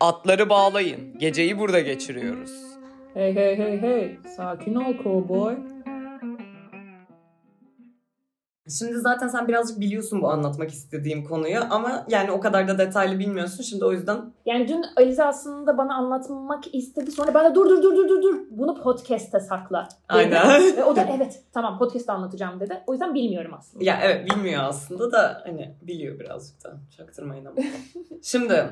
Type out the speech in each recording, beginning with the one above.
Atları bağlayın. Geceyi burada geçiriyoruz. Hey hey hey hey. Sakin ol cowboy. Şimdi zaten sen birazcık biliyorsun bu anlatmak istediğim konuyu ama yani o kadar da detaylı bilmiyorsun. Şimdi o yüzden Yani dün Alize aslında bana anlatmak istedi. Sonra ben de dur dur dur dur dur dur. Bunu podcast'te sakla. dedi. Aynen. Ve o da evet tamam podcast'te anlatacağım dedi. O yüzden bilmiyorum aslında. ya evet bilmiyor aslında da hani biliyor birazcık da. Çaktırmayın ama. Şimdi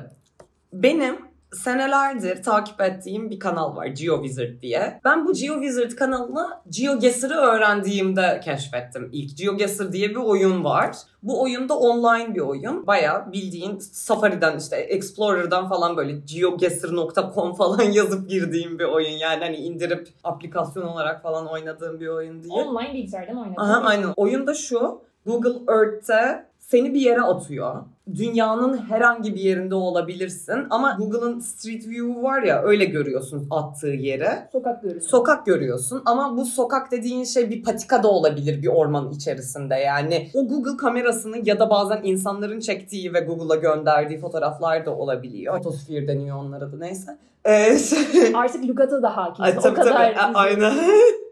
benim senelerdir takip ettiğim bir kanal var GeoWizard diye. Ben bu GeoWizard kanalını GeoGuessr'ı öğrendiğimde keşfettim. İlk GeoGuessr diye bir oyun var. Bu oyunda online bir oyun. Baya bildiğin Safari'den işte Explorer'dan falan böyle geoguessr.com falan yazıp girdiğim bir oyun. Yani hani indirip aplikasyon olarak falan oynadığım bir oyun değil. Online bilgisayardan oynadım. Aha aynen. Oyunda şu. Google Earth'te seni bir yere atıyor. Dünyanın herhangi bir yerinde olabilirsin ama Google'ın Street View var ya öyle görüyorsun attığı yere. Sokak görüntüsü. Sokak görüyorsun ama bu sokak dediğin şey bir patika da olabilir bir ormanın içerisinde yani. O Google kamerasını ya da bazen insanların çektiği ve Google'a gönderdiği fotoğraflar da olabiliyor. Fotosfer deniyor onlara da neyse. Ee, Artık lügata da hakim. Ay, o tabii kadar. tabii. Aynen.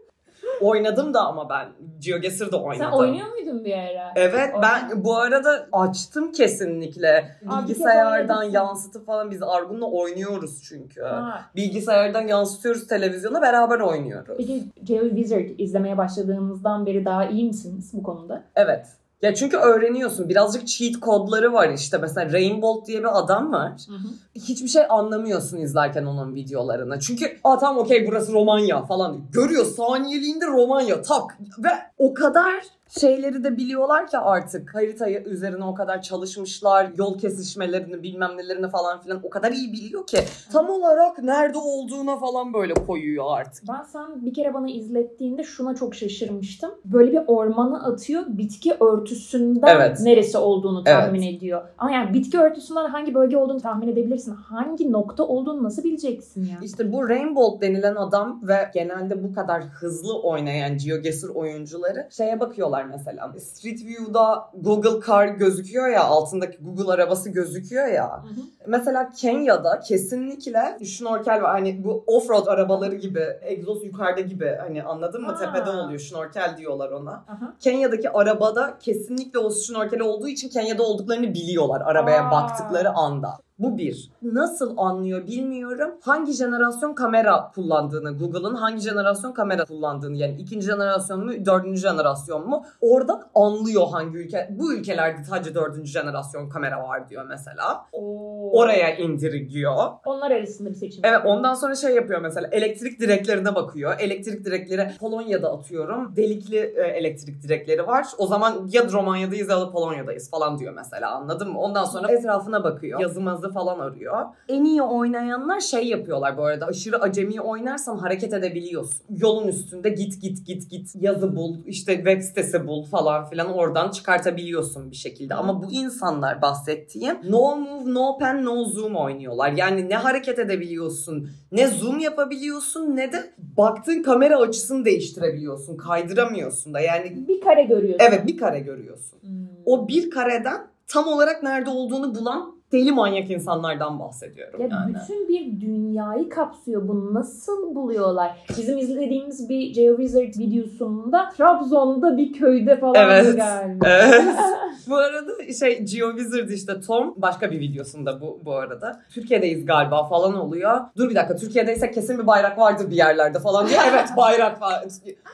oynadım da ama ben. GeoGuessr'da oynadım. Sen oynuyor muydun bir ara? Evet Oynuyor ben bu arada açtım kesinlikle. Bilgisayardan yansıtıp falan biz Argun'la oynuyoruz çünkü. Ha. Bilgisayardan yansıtıyoruz televizyona beraber oynuyoruz. Peki GeoWizard izlemeye başladığınızdan beri daha iyi misiniz bu konuda? Evet. Ya çünkü öğreniyorsun. Birazcık cheat kodları var işte. Mesela Rainbow diye bir adam var. Hiçbir şey anlamıyorsun izlerken onun videolarını. Çünkü aa tamam okey burası Romanya falan. Görüyor saniyeliğinde Romanya tak. Ve o kadar şeyleri de biliyorlar ki artık haritayı üzerine o kadar çalışmışlar. Yol kesişmelerini bilmem nelerini falan filan o kadar iyi biliyor ki. Tam olarak nerede olduğuna falan böyle koyuyor artık. Ben sen bir kere bana izlettiğinde şuna çok şaşırmıştım. Böyle bir ormana atıyor, bitki örtüsünden Evet. neresi olduğunu tahmin ediyor. Ama yani bitki örtüsünden hangi bölge olduğunu tahmin edebilirsin. Hangi nokta olduğunu nasıl bileceksin ya? İşte bu Rainbow denilen adam ve genelde bu kadar hızlı oynayan GeoGuessr oyuncuları şeye bakıyorlar mesela. Street View'da Google Car gözüküyor ya altındaki Google arabası gözüküyor ya. Hı hı. Mesela Kenya'da kesinlikle şnorkel var. Hani bu offroad arabaları gibi, egzoz yukarıda gibi hani anladın mı? Aa. Tepede oluyor. Şnorkel diyorlar ona. Aha. Kenya'daki arabada kesinlikle o şnorkel olduğu için Kenya'da olduklarını biliyorlar arabaya Aa. baktıkları anda. Bu bir. Nasıl anlıyor bilmiyorum. Hangi jenerasyon kamera kullandığını, Google'ın hangi jenerasyon kamera kullandığını yani ikinci jenerasyon mu, dördüncü jenerasyon mu? Oradan anlıyor hangi ülke. Bu ülkelerde sadece dördüncü jenerasyon kamera var diyor mesela. Oo. Oraya indiriyor. Onlar arasında bir seçim. Evet yapıyor. ondan sonra şey yapıyor mesela elektrik direklerine bakıyor. Elektrik direkleri Polonya'da atıyorum. Delikli e, elektrik direkleri var. O zaman ya Romanya'dayız ya da Polonya'dayız falan diyor mesela anladın mı? Ondan sonra etrafına bakıyor. Yazımazı falan arıyor. En iyi oynayanlar şey yapıyorlar bu arada. Aşırı acemi oynarsan hareket edebiliyorsun. Yolun üstünde git git git git yazı bul işte web sitesi bul falan filan oradan çıkartabiliyorsun bir şekilde. Ama bu insanlar bahsettiğim no move no pen no zoom oynuyorlar. Yani ne hareket edebiliyorsun ne zoom yapabiliyorsun ne de baktığın kamera açısını değiştirebiliyorsun. Kaydıramıyorsun da yani bir kare görüyorsun. evet bir kare görüyorsun. Hmm. O bir kareden tam olarak nerede olduğunu bulan deli manyak insanlardan bahsediyorum Ya yani. bütün bir dünyayı kapsıyor. Bunu nasıl buluyorlar? Bizim izlediğimiz bir GeoWizard videosunda Trabzon'da bir köyde falan Evet. galiba. Evet. bu arada şey GeoWizard işte Tom başka bir videosunda bu bu arada. Türkiye'deyiz galiba falan oluyor. Dur bir dakika Türkiye'deysek kesin bir bayrak vardır bir yerlerde falan diyor. Evet bayrak var.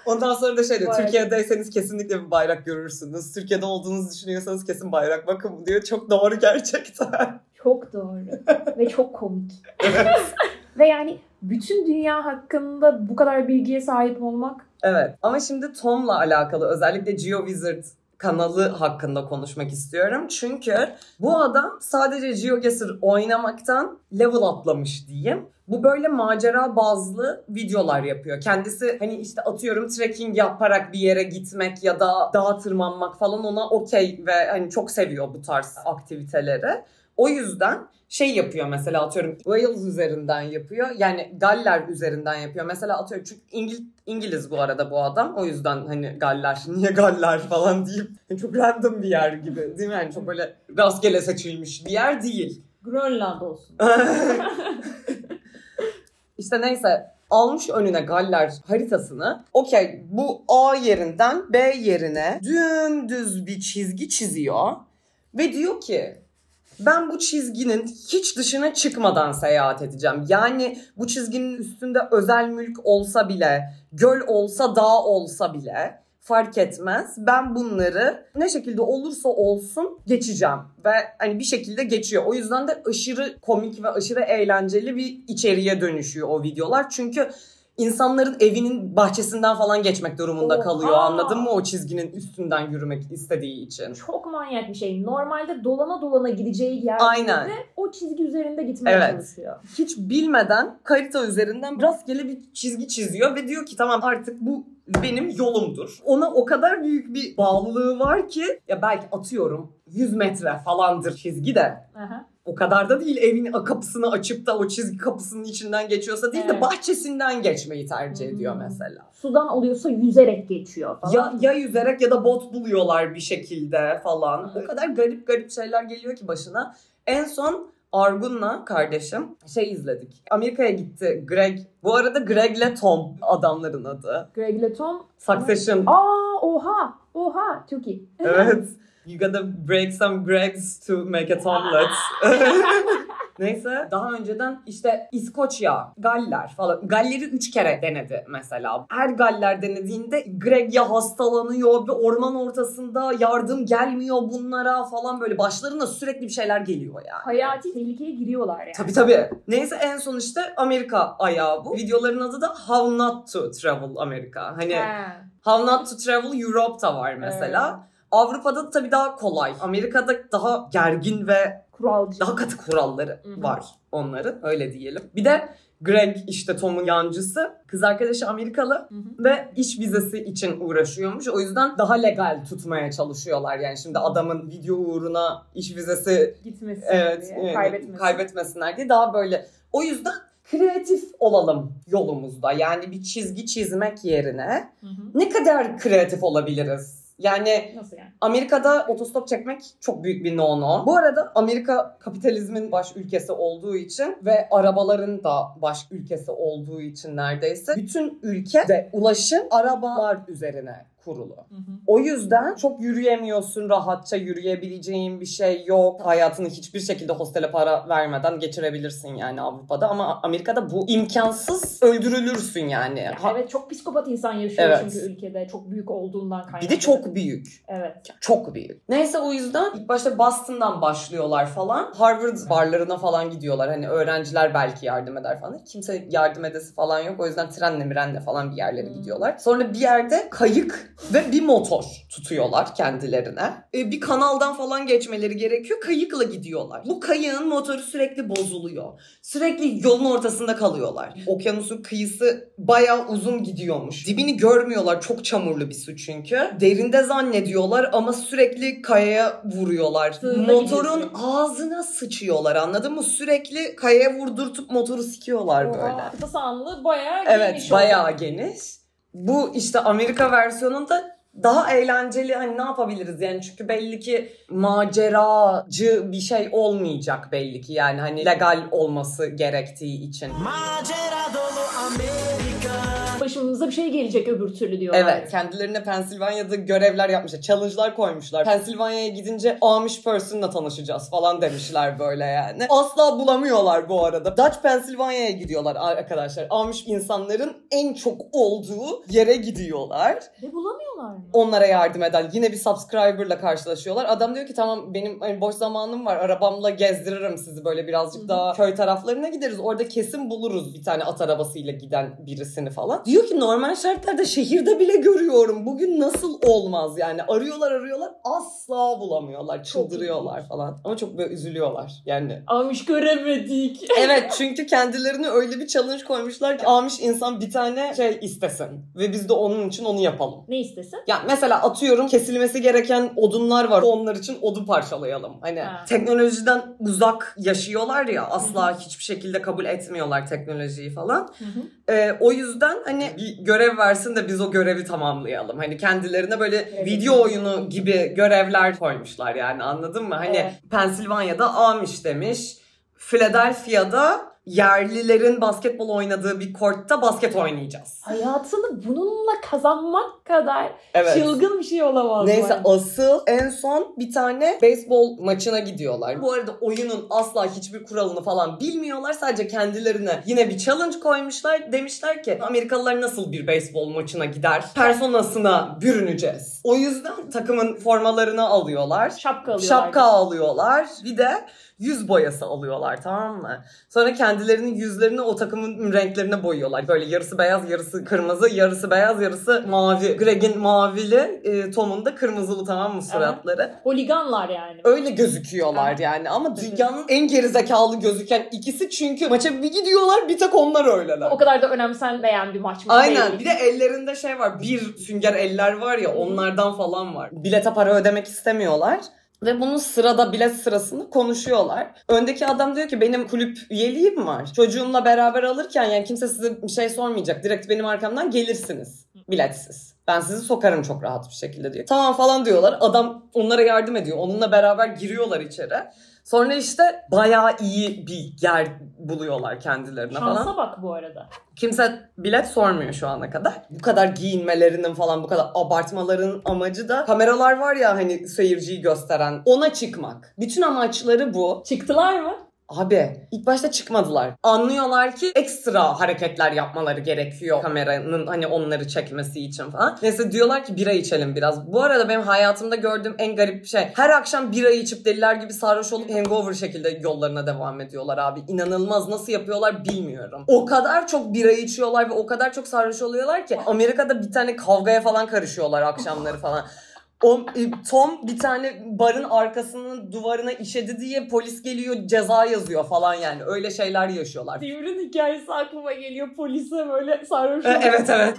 Ondan sonra da şey diyor Bayrak. Türkiye'deyseniz kesinlikle bir bayrak görürsünüz. Türkiye'de olduğunuzu düşünüyorsanız kesin bayrak bakın diyor. Çok doğru gerçekten. Çok doğru. Ve çok komik. Ve yani bütün dünya hakkında bu kadar bilgiye sahip olmak Evet ama şimdi Tom'la alakalı özellikle GeoWizard kanalı hakkında konuşmak istiyorum. Çünkü bu adam sadece GeoGuessr oynamaktan level atlamış diyeyim. Bu böyle macera bazlı videolar yapıyor. Kendisi hani işte atıyorum trekking yaparak bir yere gitmek ya da dağa tırmanmak falan ona okey ve hani çok seviyor bu tarz aktiviteleri. O yüzden şey yapıyor mesela atıyorum Wales üzerinden yapıyor. Yani Galler üzerinden yapıyor. Mesela atıyorum çünkü İngil- İngiliz bu arada bu adam. O yüzden hani Galler niye Galler falan deyip hani çok random bir yer gibi değil mi? Yani çok böyle rastgele seçilmiş bir yer değil. Grönland olsun. İşte neyse almış önüne Galler haritasını. Okey bu A yerinden B yerine dümdüz bir çizgi çiziyor. Ve diyor ki ben bu çizginin hiç dışına çıkmadan seyahat edeceğim. Yani bu çizginin üstünde özel mülk olsa bile, göl olsa, dağ olsa bile fark etmez. Ben bunları ne şekilde olursa olsun geçeceğim ve hani bir şekilde geçiyor. O yüzden de aşırı komik ve aşırı eğlenceli bir içeriğe dönüşüyor o videolar. Çünkü insanların evinin bahçesinden falan geçmek durumunda Oha! kalıyor. Anladın mı o çizginin üstünden yürümek istediği için. Çok manyak bir şey. Normalde dolana dolana gideceği yerde Aynen. de o çizgi üzerinde gitmeye Evet. çalışıyor. hiç bilmeden harita üzerinden rastgele bir çizgi çiziyor ve diyor ki tamam artık bu benim yolumdur. Ona o kadar büyük bir bağlılığı var ki ya belki atıyorum 100 metre falandır çizgi de Aha. O kadar da değil evin kapısını açıp da o çizgi kapısının içinden geçiyorsa değil de Evet. bahçesinden geçmeyi tercih ediyor Hmm. mesela. Sudan oluyorsa yüzerek geçiyor falan. Ya, ya yüzerek ya da bot buluyorlar bir şekilde falan. Evet. O kadar garip garip şeyler geliyor ki başına. En son Argun'la kardeşim şey izledik. Amerika'ya gitti Greg. Bu arada Greg'le Tom adamların adı. Greg ile Tom. Succession. Aa oha oha çok iyi. evet. You gotta break some Gregs to make a Tomlet. Neyse daha önceden işte İskoçya, Galler falan. Galler'i üç kere denedi mesela. Her Galler denediğinde Greg ya hastalanıyor ve orman ortasında yardım gelmiyor bunlara falan böyle başlarına sürekli bir şeyler geliyor yani. Hayati tehlikeye giriyorlar yani. Tabii tabii. Neyse en son işte Amerika ayağı bu. Videoların adı da How Not to Travel Amerika. Hani He. How Not to Travel Europe'da var mesela. Avrupa'da tabii daha kolay. Amerika'da daha gergin ve Kuralcı. daha katı kuralları Hı hı. var onların. Öyle diyelim. Bir de Greg işte Tom'un yancısı. Kız arkadaşı Amerikalı Hı hı. ve iş vizesi için uğraşıyormuş. O yüzden daha legal tutmaya çalışıyorlar. Yani şimdi adamın video uğruna iş vizesi Gitmesin evet diye. e, Kaybetmesin. kaybetmesinler diye daha böyle. O yüzden kreatif olalım yolumuzda. Yani bir çizgi çizmek yerine Hı hı. ne kadar kreatif olabiliriz? Yani Nasıl yani? Amerika'da otostop çekmek çok büyük bir no-no. Bu arada Amerika kapitalizmin baş ülkesi olduğu için ve arabaların da baş ülkesi olduğu için neredeyse bütün ülke de ulaşım arabalar üzerine kurulu. Hı hı. O yüzden çok yürüyemiyorsun, rahatça yürüyebileceğin bir şey yok. Hayatını hiçbir şekilde hostele para vermeden geçirebilirsin yani Avrupa'da ama Amerika'da bu imkansız öldürülürsün yani. Ha- Evet çok psikopat insan yaşıyor Evet. çünkü ülkede çok büyük olduğundan kaynaklı. bir de çok büyük. Evet. Çok büyük. Neyse o yüzden ilk başta Boston'dan başlıyorlar falan. Harvard barlarına falan gidiyorlar. Hani öğrenciler belki yardım eder falan. Kimse yardım edesi falan yok. O yüzden trenle mirenle falan bir yerlere Hmm. gidiyorlar. Sonra bir yerde kayık ve bir motor tutuyorlar kendilerine. Ee, bir kanaldan falan geçmeleri gerekiyor. Kayıkla gidiyorlar. Bu kayığın motoru sürekli bozuluyor. Sürekli yolun ortasında kalıyorlar. Okyanusun kıyısı bayağı uzun gidiyormuş. Dibini görmüyorlar. Çok çamurlu bir su çünkü. Derinde zannediyorlar ama sürekli kayaya vuruyorlar. Sığına Motorun sürekli. ağzına sıçıyorlar anladın mı? Sürekli kayaya vurdurtup motoru sikiyorlar böyle. Oha, Kıta sahanlığı bayağı Evet geniş bayağı oldu. geniş. Bu işte Amerika versiyonunda daha eğlenceli hani ne yapabiliriz yani çünkü belli ki maceracı bir şey olmayacak belli ki yani hani legal olması gerektiği için. Macera dolu Amerika. Başımıza bir şey gelecek öbür türlü diyorlar. Evet kendilerine Pensilvanya'da görevler yapmışlar. Challenge'lar koymuşlar. Pensilvanya'ya gidince Amish person'la tanışacağız falan demişler böyle yani. Asla bulamıyorlar bu arada. Dutch Pensilvanya'ya gidiyorlar arkadaşlar. Amish insanların en çok olduğu yere gidiyorlar. Ve bulamıyorlar mı? Onlara yardım eden yine bir subscriber'la karşılaşıyorlar. Adam diyor ki tamam benim hani boş zamanım var. Arabamla gezdiririm sizi böyle birazcık Hı hı. daha köy taraflarına gideriz. Orada kesin buluruz bir tane at arabasıyla giden birisini falan. Diyor ki normal şartlarda şehirde bile görüyorum. Bugün nasıl olmaz yani. Arıyorlar arıyorlar asla bulamıyorlar. Çıldırıyorlar falan. Ama çok böyle üzülüyorlar yani. Almış göremedik. Evet çünkü kendilerine öyle bir challenge koymuşlar ki almış insan bir tane şey istesin. Ve biz de onun için onu yapalım. ne istesin? Yani mesela atıyorum kesilmesi gereken odunlar var. Onlar için odun parçalayalım. Hani Ha. teknolojiden uzak yaşıyorlar ya asla hiçbir şekilde kabul etmiyorlar teknolojiyi falan. Ee, o yüzden hani bir görev versin de biz o görevi tamamlayalım. Hani kendilerine böyle Evet. video oyunu gibi görevler koymuşlar yani anladın mı? Hani Evet. Pensilvanya'da Amish demiş. Philadelphia'da yerlilerin basketbol oynadığı bir kortta basket oynayacağız. Hayatını bununla kazanmak kadar Evet. çılgın bir şey olamaz. Neyse bence. asıl en son bir tane beyzbol maçına gidiyorlar. Bu arada oyunun asla hiçbir kuralını falan bilmiyorlar. Sadece kendilerine yine bir challenge koymuşlar. Demişler ki Amerikalılar nasıl bir beyzbol maçına gider? Personasına bürüneceğiz. O yüzden takımın formalarını alıyorlar. Şapka alıyorlar. Şapka alıyorlar. Bir de yüz boyası alıyorlar tamam mı? Sonra kendilerinin yüzlerini o takımın renklerine boyuyorlar. Böyle yarısı beyaz, yarısı kırmızı, yarısı beyaz, yarısı mavi. Greg'in mavili, e, Tom'un da kırmızılı tamam mı suratları? Holiganlar yani. Öyle gözüküyorlar Evet. yani ama dünyanın en gerizekalı gözüken ikisi çünkü maça bir gidiyorlar bir tek onlar öyleler. O kadar da önemsenmeyen bir maçmış Aynen. belli. Bir de ellerinde şey var. Bir sünger eller var ya onlardan falan var. Bilete para ödemek istemiyorlar. Ve bunun sırada bilet sırasında konuşuyorlar. Öndeki adam diyor ki benim kulüp üyeliğim var. Çocuğumla beraber alırken yani kimse size bir şey sormayacak. Direkt benim arkamdan gelirsiniz. Biletsiz. Ben sizi sokarım çok rahat bir şekilde diyor. Tamam falan diyorlar. Adam onlara yardım ediyor. Onunla beraber giriyorlar içeri. Sonra işte bayağı iyi bir yer buluyorlar kendilerine falan. Şansa bak bu arada. Kimse bilet sormuyor şu ana kadar. Bu kadar giyinmelerinin falan bu kadar abartmaların amacı da kameralar var ya hani seyirciyi gösteren ona çıkmak. Bütün amaçları bu. Çıktılar mı? Abi ilk başta çıkmadılar. Anlıyorlar ki ekstra hareketler yapmaları gerekiyor kameranın hani onları çekmesi için falan. Neyse diyorlar ki bira içelim biraz. Bu arada benim hayatımda gördüğüm en garip şey. Her akşam bira içip deliler gibi sarhoş olup hangover şekilde yollarına devam ediyorlar abi. İnanılmaz nasıl yapıyorlar bilmiyorum. O kadar çok bira içiyorlar ve o kadar çok sarhoş oluyorlar ki Amerika'da bir tane kavgaya falan karışıyorlar akşamları falan. O, e, Tom bir tane barın arkasının duvarına işedi diye polis geliyor ceza yazıyor falan yani. Öyle şeyler yaşıyorlar. Demir'in hikayesi aklıma geliyor. Polise böyle sarhoş E, evet evet.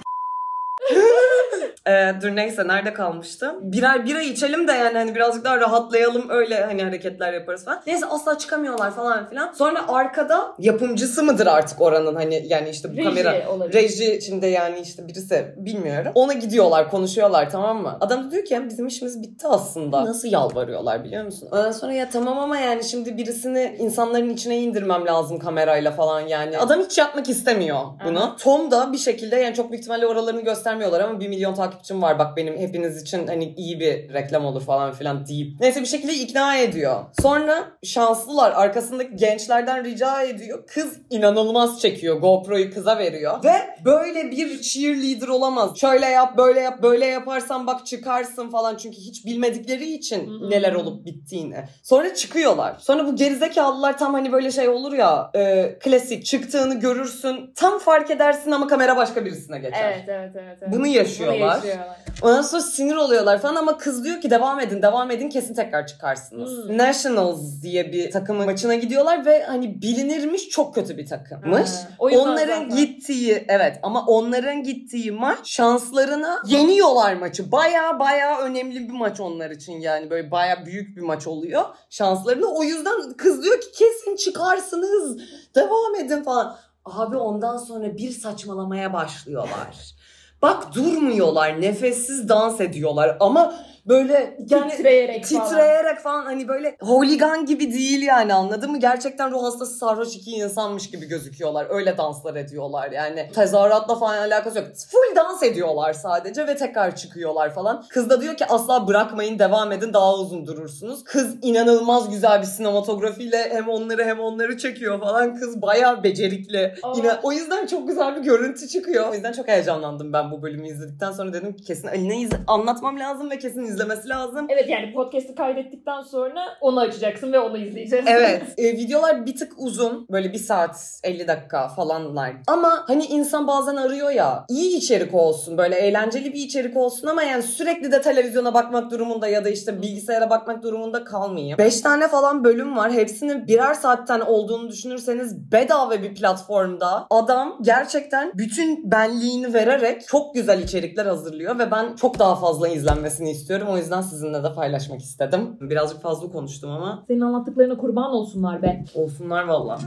Ee, dur neyse nerede kalmıştım? Birer bira içelim de yani hani birazcık daha rahatlayalım öyle hani hareketler yaparız falan. Neyse asla çıkamıyorlar falan filan. Sonra arkada yapımcısı mıdır artık oranın hani yani işte bu Reji kamera olabilir. Reji içinde yani işte birisi bilmiyorum. Ona gidiyorlar konuşuyorlar tamam mı? Adam da diyor ki "Yani bizim işimiz bitti aslında. Nasıl yalvarıyorlar biliyor musun? Ondan sonra ya tamam ama yani şimdi birisini insanların içine indirmem lazım kamerayla falan yani. Adam hiç yapmak istemiyor bunu. Tom da bir şekilde yani çok büyük ihtimalle oralarını göstermiyorlar ama bir milyon takipçim var bak benim hepiniz için hani iyi bir reklam olur falan filan deyip. Neyse bir şekilde ikna ediyor. Sonra şanslılar arkasındaki gençlerden rica ediyor. Kız inanılmaz çekiyor. GoPro'yu kıza veriyor. Ve böyle bir cheerleader olamaz. Şöyle yap, böyle yap, böyle yaparsan bak çıkarsın falan. Çünkü hiç bilmedikleri için neler olup bittiğini. Sonra çıkıyorlar. Sonra bu gerizekalılar tam hani böyle şey olur ya e, klasik çıktığını görürsün. Tam fark edersin ama kamera başka birisine geçer. Evet evet evet. Evet. Bunu yaşıyorlar. Bunu yaşıyorlar. Ondan sonra sinir oluyorlar falan ama kız diyor ki devam edin devam edin kesin tekrar çıkarsınız. Hmm. Nationals diye bir takımın maçına gidiyorlar ve hani bilinirmiş çok kötü bir takımmış. Yüzden Onların zaten. gittiği evet ama onların gittiği maç şanslarına yeniyorlar maçı. Baya baya önemli bir maç onlar için yani böyle baya büyük bir maç oluyor. Şanslarına o yüzden kız diyor ki kesin çıkarsınız devam edin falan. Abi ondan sonra bir saçmalamaya başlıyorlar. Bak durmuyorlar, nefessiz dans ediyorlar ama böyle yani titreyerek falan. titreyerek falan hani böyle hooligan gibi değil yani anladın mı? Gerçekten ruh hastası sarhoş iki insanmış gibi gözüküyorlar. Öyle danslar ediyorlar yani. Tezahüratla falan alakası yok. Full dans ediyorlar sadece ve tekrar çıkıyorlar falan. Kız da diyor ki asla bırakmayın devam edin daha uzun durursunuz. Kız inanılmaz güzel bir sinematografiyle hem onları hem onları çekiyor falan. Kız bayağı becerikli. Aa. Yine o yüzden çok güzel bir görüntü çıkıyor. O yüzden çok heyecanlandım ben bu bölümü izledikten sonra dedim ki kesin Ali'ne iz- anlatmam lazım ve kesin izlemesi lazım. Evet yani podcast'ı kaydettikten sonra onu açacaksın ve onu izleyeceğiz. Evet. e, videolar bir tık uzun. Böyle bir saat 50 dakika falanlar. Ama hani insan bazen arıyor ya. iyi içerik olsun. Böyle eğlenceli bir içerik olsun ama yani sürekli de televizyona bakmak durumunda ya da işte bilgisayara bakmak durumunda kalmayayım. 5 tane falan bölüm var. Hepsinin birer saatten olduğunu düşünürseniz bedava bir platformda adam gerçekten bütün benliğini vererek çok güzel içerikler hazırlıyor ve ben çok daha fazla izlenmesini istiyorum. O yüzden sizinle de paylaşmak istedim. Birazcık fazla konuştum ama Senin anlattıklarına kurban olsunlar be. Olsunlar valla.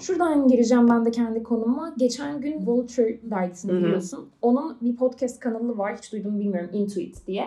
Şuradan gireceğim ben de kendi konuma. Geçen gün Vulture dergisini biliyorsun. Onun bir podcast kanalı var. Hiç duydum bilmiyorum. Intuit diye.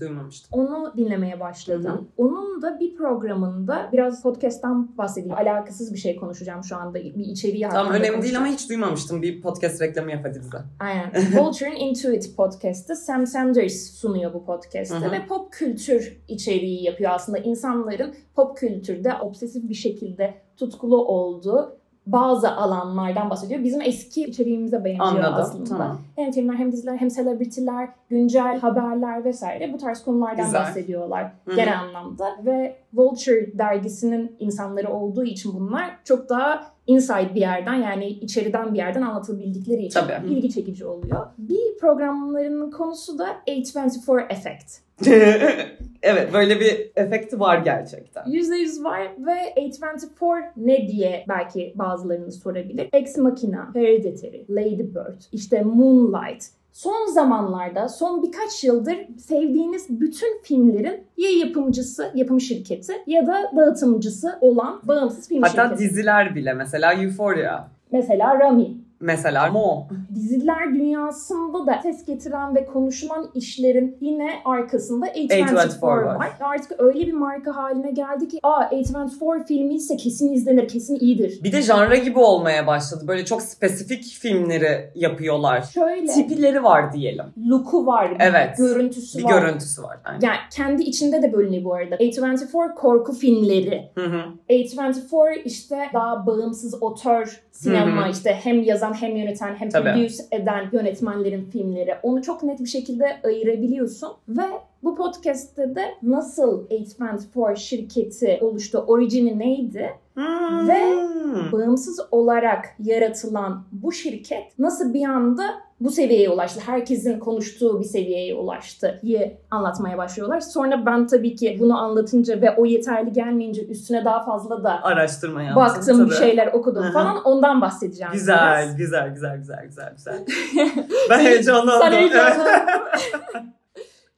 Duymamıştım. Onu dinlemeye başladım. Onun da bir programında biraz podcast'tan bahsedeyim. Alakasız bir şey konuşacağım şu anda. Bir içeriği Tamam önemli değil ama hiç duymamıştım. Bir podcast reklamı yap hadi bize. Aynen. Vulture'ın Intuit podcast'ı Sam Sanders sunuyor bu podcast'ı ve pop kültür içeriği yapıyor aslında. İnsanların pop kültürde obsesif bir şekilde tutkulu olduğu bazı alanlardan bahsediyor. Bizim eski içeriğimize benziyor Anladım. aslında. Tamam. Hem filmler hem diziler hem celebrity'ler, güncel haberler vesaire bu tarz konulardan Güzel. bahsediyorlar Hı hı. genel anlamda. Ve Vulture dergisinin insanları olduğu için bunlar çok daha inside bir yerden yani içeriden bir yerden anlatıbildikleri için Tabii. ilgi çekici oluyor. Bir programlarının konusu da A24 Effect. evet böyle bir efekti var gerçekten. %100 var ve A24 ne diye belki bazılarınız sorabilir. Ex Machina, Hereditary, Lady Bird, işte Moonlight. Son zamanlarda, son birkaç yıldır sevdiğiniz bütün filmlerin ya yapımcısı, yapım şirketi ya da dağıtımcısı olan bağımsız film Hatta şirketi. diziler bile mesela Euphoria. Mesela Rami. Mesela Mo. Diziler dünyasında da ses getiren ve konuşulan işlerin yine arkasında A24, A24 var. var. Artık öyle bir marka haline geldi ki aa A24 filmi ise kesin izlenir, kesin iyidir. Bir de janra gibi olmaya başladı. Böyle çok spesifik filmleri yapıyorlar. Şöyle Tipileri var diyelim. look'u var, bir Evet. görüntüsü Bir var. görüntüsü var. Aynen. Yani kendi içinde de bölünüyor bu arada. A24 korku filmleri. Hı hı. A24 işte daha bağımsız otör sinema Hı hı. işte hem yazan hem yöneten hem Tabii. produce eden yönetmenlerin filmleri. Onu çok net bir şekilde ayırabiliyorsun ve bu podcast'te de nasıl A24 şirketi oluştu, orijini neydi? Hmm. Ve- Bağımsız olarak yaratılan bu şirket nasıl bir anda bu seviyeye ulaştı? Herkesin konuştuğu bir seviyeye ulaştı diye anlatmaya başlıyorlar. Sonra ben tabii ki bunu anlatınca ve o yeterli gelmeyince üstüne daha fazla da araştırma yaptım. baktım bir tabii. şeyler okudum hı. falan ondan bahsedeceğim. Güzel, biraz. güzel, güzel, güzel, güzel, güzel. ben heyecanlandım. Sen heyecanlandın.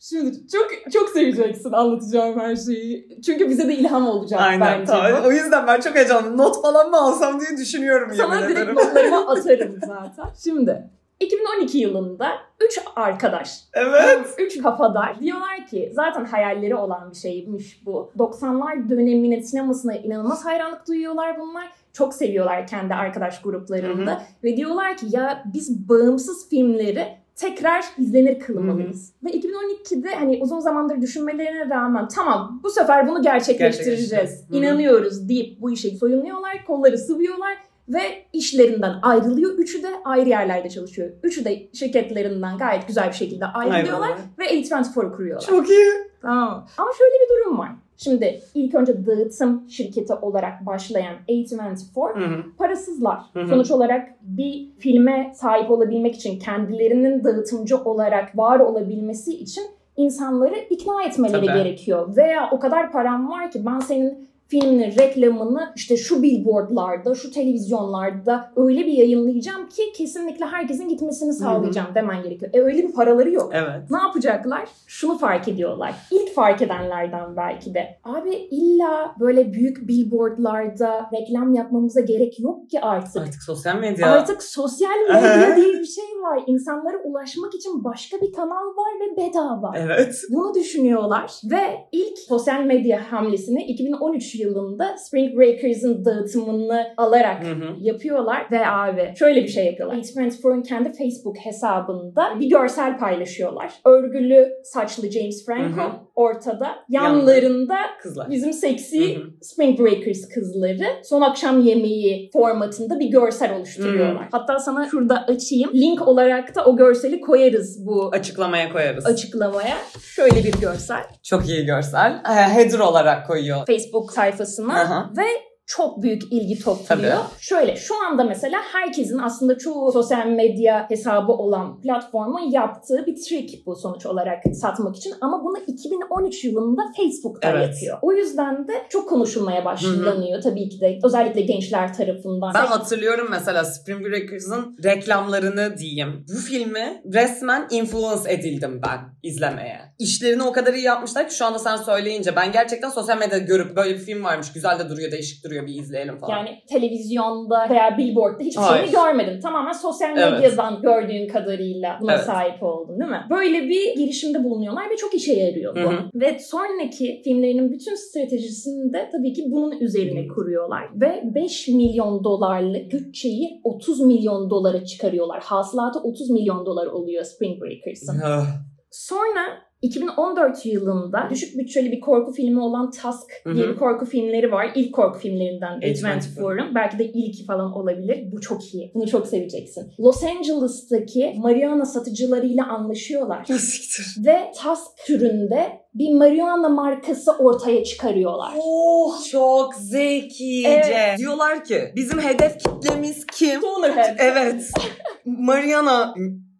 Şimdi çok çok seveceksin anlatacağım her şeyi. Çünkü bize de ilham olacak Aynen, bence bu. O yüzden ben çok heyecanlıyım. Not falan mı alsam diye düşünüyorum Sana direkt ederim. notlarımı atarım zaten. Şimdi 2012 yılında 3 arkadaş, Evet. 3 kafadar diyorlar ki zaten hayalleri olan bir şeymiş bu. 90'lar döneminin sinemasına inanılmaz hayranlık duyuyorlar bunlar. Çok seviyorlar kendi arkadaş gruplarında. Ve diyorlar ki ya biz bağımsız filmleri tekrar izlenir kılmalıyız. Ve 2012'de hani uzun zamandır düşünmelerine rağmen tamam bu sefer bunu gerçekleştireceğiz. Hı hı. İnanıyoruz deyip bu işe soyunluyorlar, kolları sıvıyorlar ve işlerinden ayrılıyor. Üçü de ayrı yerlerde çalışıyor. Üçü de şirketlerinden gayet güzel bir şekilde ayrılıyorlar Aynen. ve A24 kuruyorlar. Çok iyi. Tamam. Ama şöyle bir durum var. Şimdi ilk önce dağıtım şirketi olarak başlayan A24 Hı hı. parasızlar. Hı hı. Sonuç olarak bir filme sahip olabilmek için kendilerinin dağıtımcı olarak var olabilmesi için insanları ikna etmeleri Tabii. gerekiyor. Veya o kadar param var ki ben senin filminin reklamını işte şu billboardlarda, şu televizyonlarda öyle bir yayınlayacağım ki kesinlikle herkesin gitmesini sağlayacağım demen gerekiyor. E öyle bir paraları yok. Evet. Ne yapacaklar? Şunu fark ediyorlar. İlk fark edenlerden belki de. Abi illa böyle büyük billboardlarda reklam yapmamıza gerek yok ki artık. Artık sosyal medya. Artık sosyal medya diye bir şey var. İnsanlara ulaşmak için başka bir kanal var ve bedava. Evet. Bunu düşünüyorlar ve ilk sosyal medya hamlesini 2013 yılında Spring Breakers'ın dağıtımını alarak Hı hı. yapıyorlar ve abi şöyle bir şey yapıyorlar. H24'ın kendi Facebook hesabında bir görsel paylaşıyorlar. Örgülü saçlı James Franco Hı hı. ortada. Yanlarında Kızlar. bizim seksi Hı hı. Spring Breakers kızları son akşam yemeği formatında bir görsel oluşturuyorlar. Hı. Hatta sana şurada açayım. Link olarak da o görseli koyarız bu Açıklamaya koyarız. açıklamaya. Şöyle bir görsel. Çok iyi görsel. Ee, Header olarak koyuyor. Facebook sayfasına Aha. ve çok büyük ilgi topluyor. Tabii. Şöyle şu anda mesela herkesin aslında çoğu sosyal medya hesabı olan platformun yaptığı bir trick bu sonuç olarak satmak için. Ama bunu 2013 yılında Facebook'ta Evet. yapıyor. O yüzden de çok konuşulmaya başlanıyor tabii ki de özellikle gençler tarafından. Ben hatırlıyorum mesela Spring Breakers'ın reklamlarını diyeyim. Bu filmi resmen influence edildim ben izlemeye. İşlerini o kadar iyi yapmışlar ki şu anda sen söyleyince ben gerçekten sosyal medyada görüp böyle bir film varmış güzel de duruyor değişik duruyor duruyor bir izleyelim falan. Yani televizyonda veya billboardda hiçbir Hayır. şeyini görmedin. Tamamen sosyal Evet. medyadan gördüğün kadarıyla buna Evet. sahip oldun değil mi? Böyle bir girişimde bulunuyorlar ve çok işe yarıyor bu. Hı hı. Ve sonraki filmlerinin bütün stratejisini de tabii ki bunun üzerine kuruyorlar. Ve 5 milyon dolarlık bütçeyi 30 milyon dolara çıkarıyorlar. Hasılatı 30 milyon dolar oluyor Spring Breakers'ın. Ah. Sonra 2014 yılında düşük bütçeli bir korku filmi olan Tusk Hı diye bir korku filmleri var. İlk korku filmlerinden A24'ün. A24'ün. Belki de ilki falan olabilir. Bu çok iyi. Bunu çok seveceksin. Los Angeles'taki marijuana satıcılarıyla anlaşıyorlar. Siktir. Ve Tusk türünde bir marijuana markası ortaya çıkarıyorlar. Oh çok zekice. Evet. Diyorlar ki bizim hedef kitlemiz kim? Stonerhead. Evet. Mariana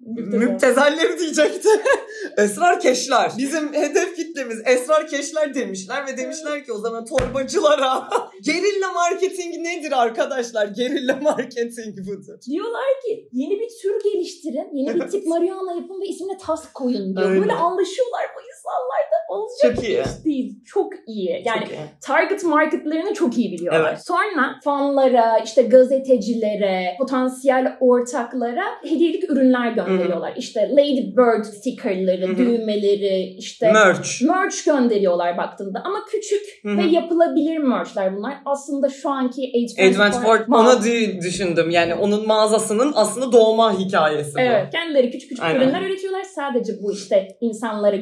müptezelleri diyecekti. Esrar keşler. Bizim hedef kitlemiz esrar keşler demişler ve demişler ki o zaman torbacılara gerilla marketing nedir arkadaşlar? Gerilla marketing budur. Diyorlar ki yeni bir tür geliştirin, yeni bir tip marijuana yapın ve ismine Tusk koyun diyor. Aynen. Böyle anlaşıyorlar bu insanlar da olacak Çok iyi. iş değil. Çok iyi. Yani Çok iyi. target marketlerini çok iyi biliyorlar. Evet. Sonra fanlara, işte gazetecilere, potansiyel ortaklara hediyelik ürünler gönderiyorlar. İşte Lady Bird stickerları, Hı hı. düğmeleri, işte Merch. merch gönderiyorlar baktığında. Ama küçük Hı hı. ve yapılabilir merchler bunlar. Aslında şu anki Advent Ford Ma- ona dü- düşündüm. Yani onun mağazasının aslında doğma hikayesi bu. Evet, kendileri küçük küçük Aynen. ürünler üretiyorlar. Sadece bu işte insanlara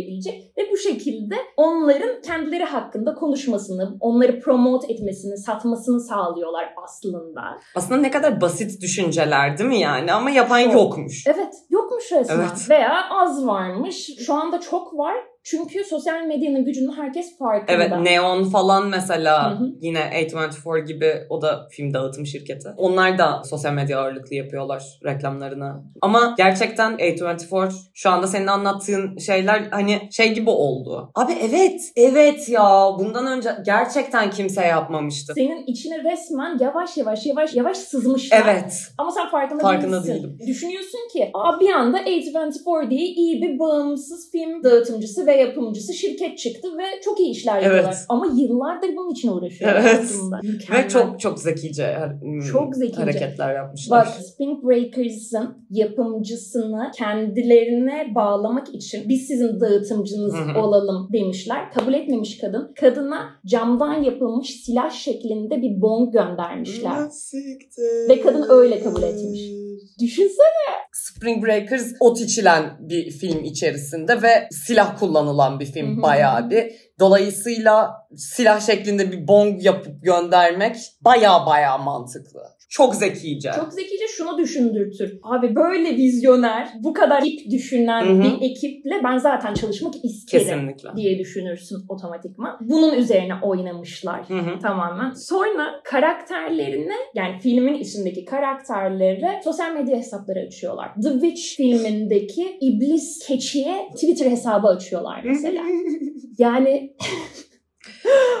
gönderilebilecek ve bu şekilde onların kendileri hakkında konuşmasını, onları promote etmesini, satmasını sağlıyorlar aslında. Aslında ne kadar basit düşünceler değil mi yani? Ama yapan Çok. yokmuş. Evet, yokmuş resmen. Evet. Veya az varmış. Şu anda çok var. Çünkü sosyal medyanın gücünün herkes farkında. Evet Neon falan mesela Hı hı. yine A24 gibi o da film dağıtım şirketi. Onlar da sosyal medya ağırlıklı yapıyorlar reklamlarını. Ama gerçekten A24 şu anda senin anlattığın şeyler hani şey gibi oldu. Abi evet evet ya bundan önce gerçekten kimse yapmamıştı. Senin içine resmen yavaş yavaş yavaş yavaş sızmışlar. Evet. Ama sen farkında, Farkında değilsin. değilim. Düşünüyorsun ki Aa, bir anda A24 diye iyi bir bağımsız film dağıtımcısı ve yapımcısı şirket çıktı ve çok iyi işler Evet. yapıyorlar. Ama yıllardır bunun için uğraşıyorlar Evet. aslında. Mükemmel. Ve çok çok zekice hmm, Çok zekice. hareketler yapmışlar. Bak Spring Breakers'ın yapımcısını kendilerine bağlamak için biz sizin dağıtımcınız olalım demişler. Kabul etmemiş kadın. Kadına camdan yapılmış silah şeklinde bir bong göndermişler. Siktir. Ve kadın öyle kabul etmiş. Düşünsene. Spring Breakers ot içilen bir film içerisinde ve silah kullanılan bir film Hı hı. bayağı bir. Dolayısıyla silah şeklinde bir bong yapıp göndermek bayağı bayağı mantıklı. Çok zekice. Çok zekice şunu düşündürtür. Abi böyle vizyoner, bu kadar ip düşünen Hı hı. bir ekiple ben zaten çalışmak isterim Kesinlikle. diye düşünürsün otomatikman. Bunun üzerine oynamışlar. Hı hı. Tamamen. Sonra karakterlerine yani filmin içindeki karakterlere sosyal medya hesapları açıyorlar. The Witch filmindeki iblis keçiye Twitter hesabı açıyorlar mesela. yani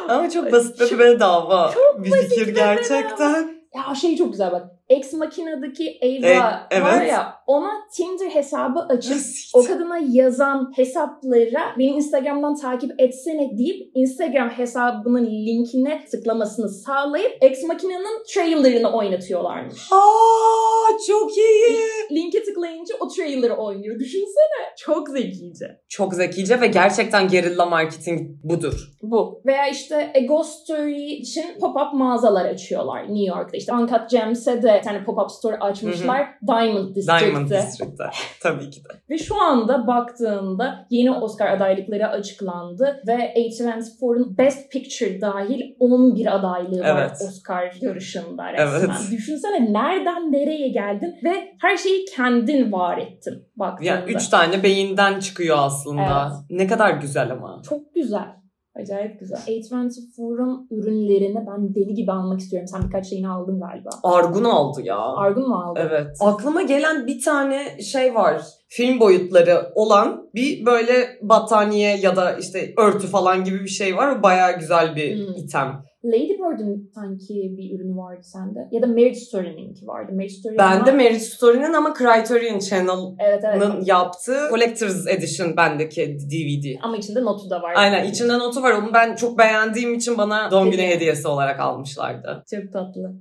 Ama çok basit ve bedava bir basit fikir gerçekten. ya şey çok güzel bak. Ex Machina'daki Ava E, var evet. ya ona Tinder hesabı açıp o kadına yazan hesaplara beni Instagram'dan takip etsene deyip Instagram hesabının linkine tıklamasını sağlayıp Ex Machina'nın trailerını oynatıyorlarmış. Aa çok iyi. Linke tıklayınca o trailer'ı oynuyor. Düşünsene. Çok zekice. Çok zekice ve gerçekten gerilla marketing budur. Bu. Veya işte A Ghost Story için pop-up mağazalar açıyorlar New York'ta. İşte Uncut Gems'e de bir tane pop-up store açmışlar. Diamond District'te. Diamond District'te. Tabii ki de. Ve şu anda baktığında yeni Oscar adaylıkları açıklandı ve A24'un Best Picture dahil 11 adaylığı var Evet. Oscar yarışında resmen. Evet. Düşünsene nereden nereye geldin ve her şeyi kendin var ettin baktığında. Yani üç tane beyinden çıkıyor aslında. Ne kadar güzel ama. Çok güzel. Acayip güzel. A24'un ürünlerini ben deli gibi almak istiyorum. Sen birkaç şeyini aldın galiba. Argun aldı ya. Argun mu aldın? Evet. Aklıma gelen bir tane şey var. Film boyutları olan bir böyle battaniye ya da işte örtü falan gibi bir şey var. O bayağı güzel bir Hmm. item. Lady Bird'ün sanki bir ürünü vardı sende. Ya da Marriage Story'ninki vardı. Marriage Story Bende ama- Marriage Story'nin ama Criterion Channel'ın Evet evet. yaptığı Collector's Edition bendeki DVD. Ama içinde notu da var. Aynen içinde notu var. Onu ben çok beğendiğim için bana doğum günü Hediye. hediyesi olarak almışlardı. Çok tatlı.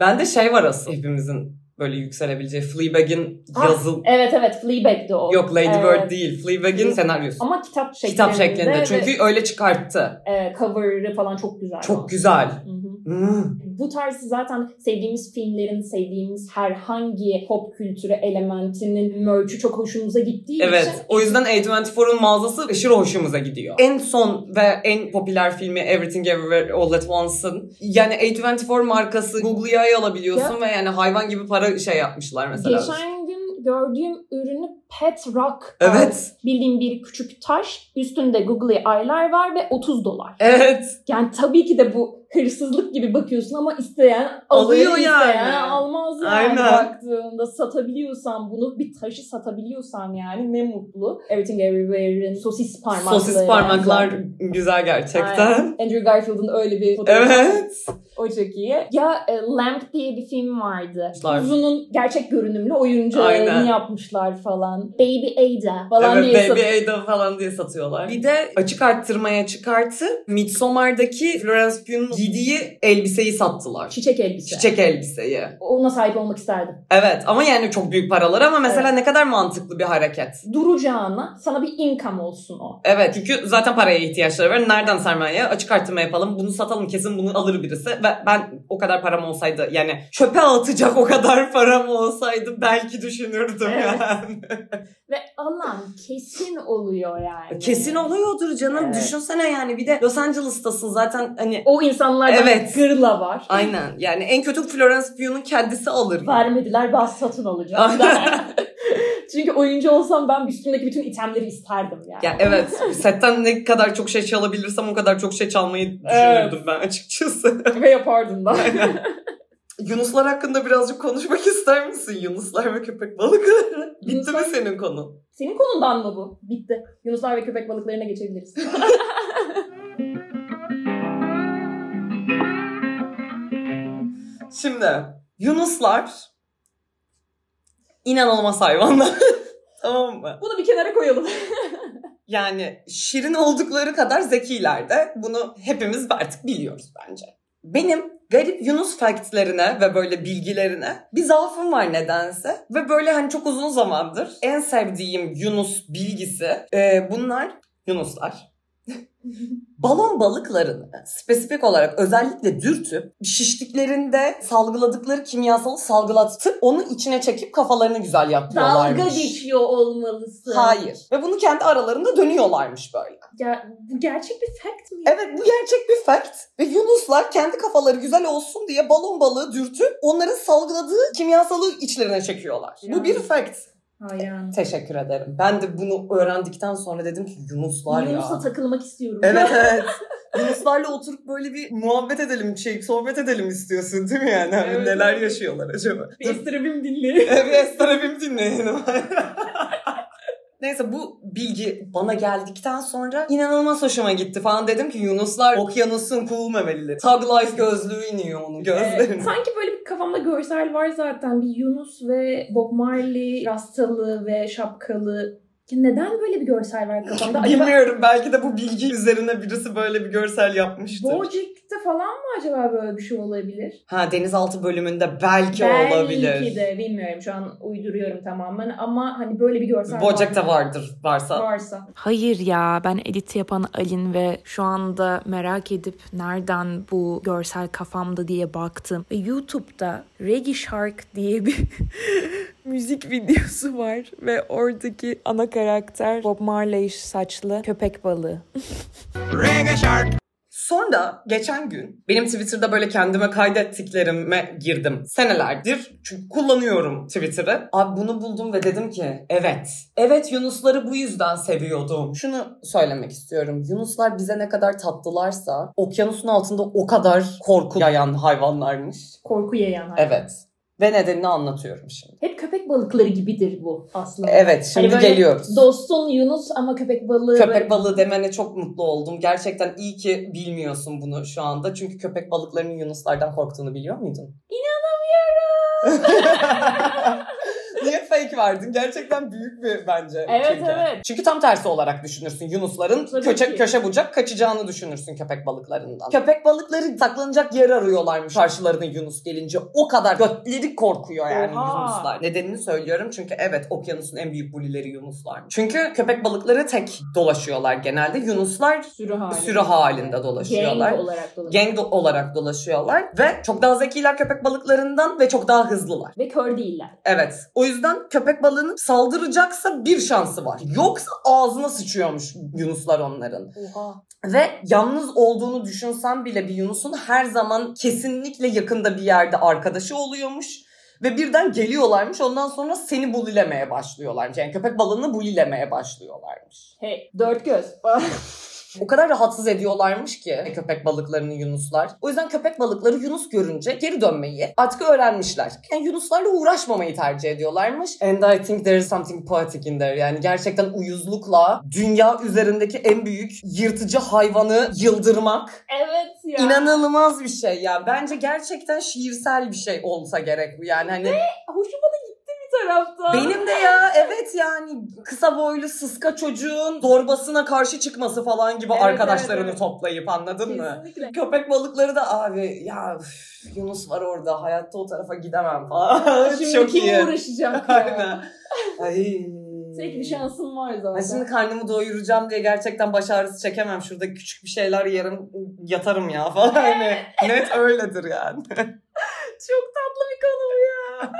Bende şey var aslında hepimizin böyle yükselebileceği Fleabag'in Ah, yazıl... Evet evet Fleabag'di o. Yok Lady Evet. Bird değil. Fleabag'in senaryosu. Ama kitap şeklinde. Kitap şeklinde. ve, Çünkü öyle çıkarttı. e, cover'ı falan çok güzel. Çok güzel. Hı hı. Hmm. Bu tarz zaten sevdiğimiz filmlerin, sevdiğimiz herhangi pop kültürü elementinin merch'ü çok hoşumuza gittiği Evet. için O yüzden A24'un mağazası aşırı hoşumuza gidiyor. En son ve en popüler filmi Everything Everywhere All at Once'ın yani A24 markası Google'ya alabiliyorsun ve yani hayvan gibi para şey yapmışlar mesela. geçen gün gördüğüm ürünü Pet Rock. Evet. Bildiğim bir küçük taş. Üstünde Googly aylar var ve 30 dolar. Evet. Yani tabii ki de bu hırsızlık gibi bakıyorsun ama isteyen Alıyor alıyor, yani. isteyen almaz yani Aynen. baktığında satabiliyorsan bunu bir taşı satabiliyorsan yani ne mutlu. Everything Everywhere'in sosis parmakları. Sosis parmaklar güzel gerçekten. Aynen. Andrew Garfield'ın öyle bir fotoğrafı. Evet. O çok iyi. Ya e, Lamp diye bir film vardı. Yapmışlar. Uzun'un gerçek görünümlü Aynen. yapmışlar falan. Baby Ada falan evet diye Baby Ada falan diye satıyorlar. Bir de açık arttırmaya çıkartı Midsommar'daki Florence Pugh'un giydiği elbiseyi sattılar. Çiçek elbise. Çiçek elbiseyi. Ona sahip olmak isterdim. Evet ama yani çok büyük paralar ama mesela ne kadar mantıklı bir hareket. Duracağına sana bir income olsun o. Evet çünkü zaten paraya ihtiyaçları var. Nereden sermaye? Açık artırma yapalım. Bunu satalım kesin bunu alır birisi. Ve ben o kadar param olsaydı yani çöpe atacak o kadar param olsaydı belki düşünürdüm Evet. yani. Ve alan kesin oluyor yani. Kesin oluyordur canım. Evet. Düşünsene yani bir de Los Angeles'tasın zaten hani O insanlardan Evet. gırla var. Aynen. Yani en kötü Florence Pugh'un kendisi alır. Vermediler ben satın alacağım. Çünkü oyuncu olsam ben üstümdeki bütün itemleri isterdim yani. Ya evet. Setten ne kadar çok şey çalabilirsem o kadar çok şey çalmayı düşünürdüm Evet. ben açıkçası. Ve yapardım da. Yunuslar hakkında birazcık konuşmak ister misin? Yunuslar ve köpek balıkları. Bitti mi Yunuslar- senin konun? Senin konundan mı bu? Bitti. Yunuslar ve köpek balıklarına geçebiliriz. Şimdi Yunuslar inanılmaz hayvanlar. tamam mı? Bunu bir kenara koyalım. Yani şirin oldukları kadar zekiler de. Bunu hepimiz artık biliyoruz bence. Benim garip Yunus factlerine ve böyle bilgilerine bir zaafım var nedense. Ve böyle hani çok uzun zamandır en sevdiğim Yunus bilgisi e, bunlar Yunuslar. Balon balıklarını spesifik olarak özellikle dürtüp şiştiklerinde salgıladıkları kimyasalı salgılatıp onu içine çekip kafalarını güzel yapıyorlarmış. Dalga geçiyor olmalısın. Hayır. Ve bunu kendi aralarında dönüyorlarmış böyle. Ya, bu gerçek bir fact mi? Evet bu gerçek bir fact. Ve Yunuslar kendi kafaları güzel olsun diye balon balığı dürtüp onların salgıladığı kimyasalı içlerine çekiyorlar. Ya. Bu bir fact. Hayran. Teşekkür ederim. Ben de bunu öğrendikten sonra dedim ki Yunuslar ya. Yunus'la takılmak istiyorum. Evet evet. Yunuslarla oturup böyle bir muhabbet edelim, şey, sohbet edelim istiyorsun değil mi yani? Hani Evet, neler yaşıyorlar acaba? Bir estrabim dinle. Evet, Estarabim dinleyelim. Neyse bu bilgi bana geldikten sonra inanılmaz hoşuma gitti falan. Dedim ki Yunuslar okyanusun cool memelileri. Tug life gözlüğü iniyor onun gözlerine. Evet, sanki böyle bir kafamda görsel var zaten. Bir Yunus ve Bob Marley rastalı ve şapkalı. Neden böyle bir görsel var kafamda? Acaba Bilmiyorum belki de bu bilgi üzerine birisi böyle bir görsel yapmıştır. Bojack'te falan mı acaba böyle bir şey olabilir? Ha denizaltı bölümünde belki, Belki olabilir. de bilmiyorum şu an uyduruyorum tamamen ama hani böyle bir görsel Bojack'ta var. vardır varsa. varsa. Hayır ya ben edit yapan Alin ve şu anda merak edip nereden bu görsel kafamda diye baktım. Ve YouTube'da Reggae Shark diye bir müzik videosu var ve oradaki ana karakter Bob Marley saçlı köpek balığı. Sonra geçen gün benim Twitter'da böyle kendime kaydettiklerime girdim. Senelerdir çünkü kullanıyorum Twitter'ı. Abi bunu buldum ve dedim ki evet. Evet Yunusları bu yüzden seviyordum. Şunu söylemek istiyorum. Yunuslar bize ne kadar tatlılarsa okyanusun altında o kadar korku yayan hayvanlarmış. Korku yayan. hayvan. Evet. Ve nedenini anlatıyorum şimdi. Hep köpek balıkları gibidir bu aslında. Evet şimdi Hani böyle geliyoruz. Dostun Yunus ama köpek balığı. Köpek balığı demene çok mutlu oldum. Gerçekten iyi ki bilmiyorsun bunu şu anda. Çünkü köpek balıklarının yunuslardan korktuğunu biliyor muydun? Niye fake verdin? Gerçekten büyük bir bence. Evet, çünkü. evet. Çünkü tam tersi olarak düşünürsün. Yunusların Tabii köşe, ki. köşe bucak kaçacağını düşünürsün köpek balıklarından. Köpek balıkları saklanacak yer arıyorlarmış karşılarına Yunus gelince. O kadar götleri korkuyor yani Oha. Yunuslar. Nedenini söylüyorum çünkü evet okyanusun en büyük bulileri Yunuslar. Çünkü köpek balıkları tek dolaşıyorlar genelde. Yunuslar Sürü halinde. sürü halinde dolaşıyorlar. Gang olarak dolaşıyor. Gang do- olarak dolaşıyorlar ve çok daha zekiler köpek balıklarından ve çok daha hızlılar. Ve kör değiller. Evet. O yüzden köpek balığının saldıracaksa bir şansı var. Yoksa ağzına sıçıyormuş yunuslar onların. Oha. Ve yalnız olduğunu düşünsen bile bir yunusun her zaman kesinlikle yakında bir yerde arkadaşı oluyormuş. Ve birden geliyorlarmış ondan sonra seni bulilemeye başlıyorlarmış. Yani köpek balığını bulilemeye başlıyorlarmış. Hey dört göz. O kadar rahatsız ediyorlarmış ki köpek balıklarını yunuslar. O yüzden köpek balıkları yunus görünce geri dönmeyi artık öğrenmişler. Yani yunuslarla uğraşmamayı tercih ediyorlarmış. And I think there is something poetic in there. Yani gerçekten uyuzlukla dünya üzerindeki en büyük yırtıcı hayvanı yıldırmak evet ya. inanılmaz bir şey ya. Bence gerçekten şiirsel bir şey olsa gerek bu. Yani hani Hoşuma da taraftan. benim de ya evet yani kısa boylu sıska çocuğun zorbasına karşı çıkması falan gibi Evet, arkadaşlarını evet, toplayıp anladın mı? Kesinlikle. Köpek balıkları da abi ya üf, Yunus var orada hayatta o tarafa gidemem falan. Şimdi Çok kim iyi. uğraşacak ya? Aynen. Ay. Tek bir şansın var zaten. Ben şimdi karnımı doyuracağım diye gerçekten baş ağrısı çekemem. Şurada küçük bir şeyler yerim yatarım ya falan. Hani net öyledir yani. Çok tatlı bir konu ya.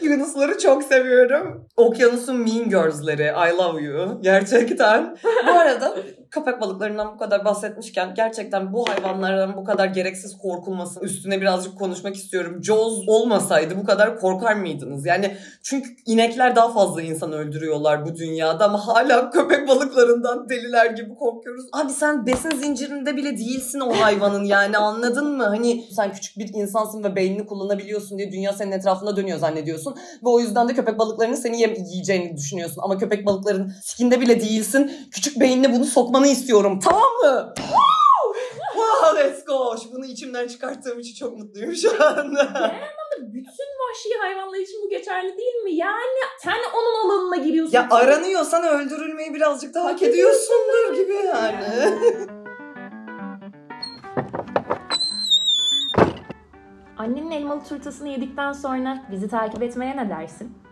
Yunusları çok seviyorum. Okyanusun Mean Girls'leri. I love you. Gerçekten. Bu arada köpek balıklarından bu kadar bahsetmişken gerçekten bu hayvanlardan bu kadar gereksiz korkulmasın üstüne birazcık konuşmak istiyorum. Jaws olmasaydı bu kadar korkar mıydınız? Yani çünkü inekler daha fazla insan öldürüyorlar bu dünyada ama hala köpek balıklarından deliler gibi korkuyoruz. Abi sen besin zincirinde bile değilsin o hayvanın yani anladın mı? Hani sen küçük bir insansın ve beynini kullanabiliyorsun diye dünya senin etrafında dönüyor zannediyorsun. Ve o yüzden de köpek balıklarının seni yiyeceğini düşünüyorsun. Ama köpek balıkların sikinde bile değilsin. Küçük beynine bunu sokmanı istiyorum. Tamam mı? wow, let's go. Bunu içimden çıkarttığım için çok mutluyum şu anda. Bütün vahşi hayvanlar için bu geçerli değil mi? Yani sen onun alanına giriyorsun. ya aranıyorsan öldürülmeyi birazcık daha hak Hak ediyorsundur gibi yani. Annenin elmalı turtasını yedikten sonra bizi takip etmeye ne dersin?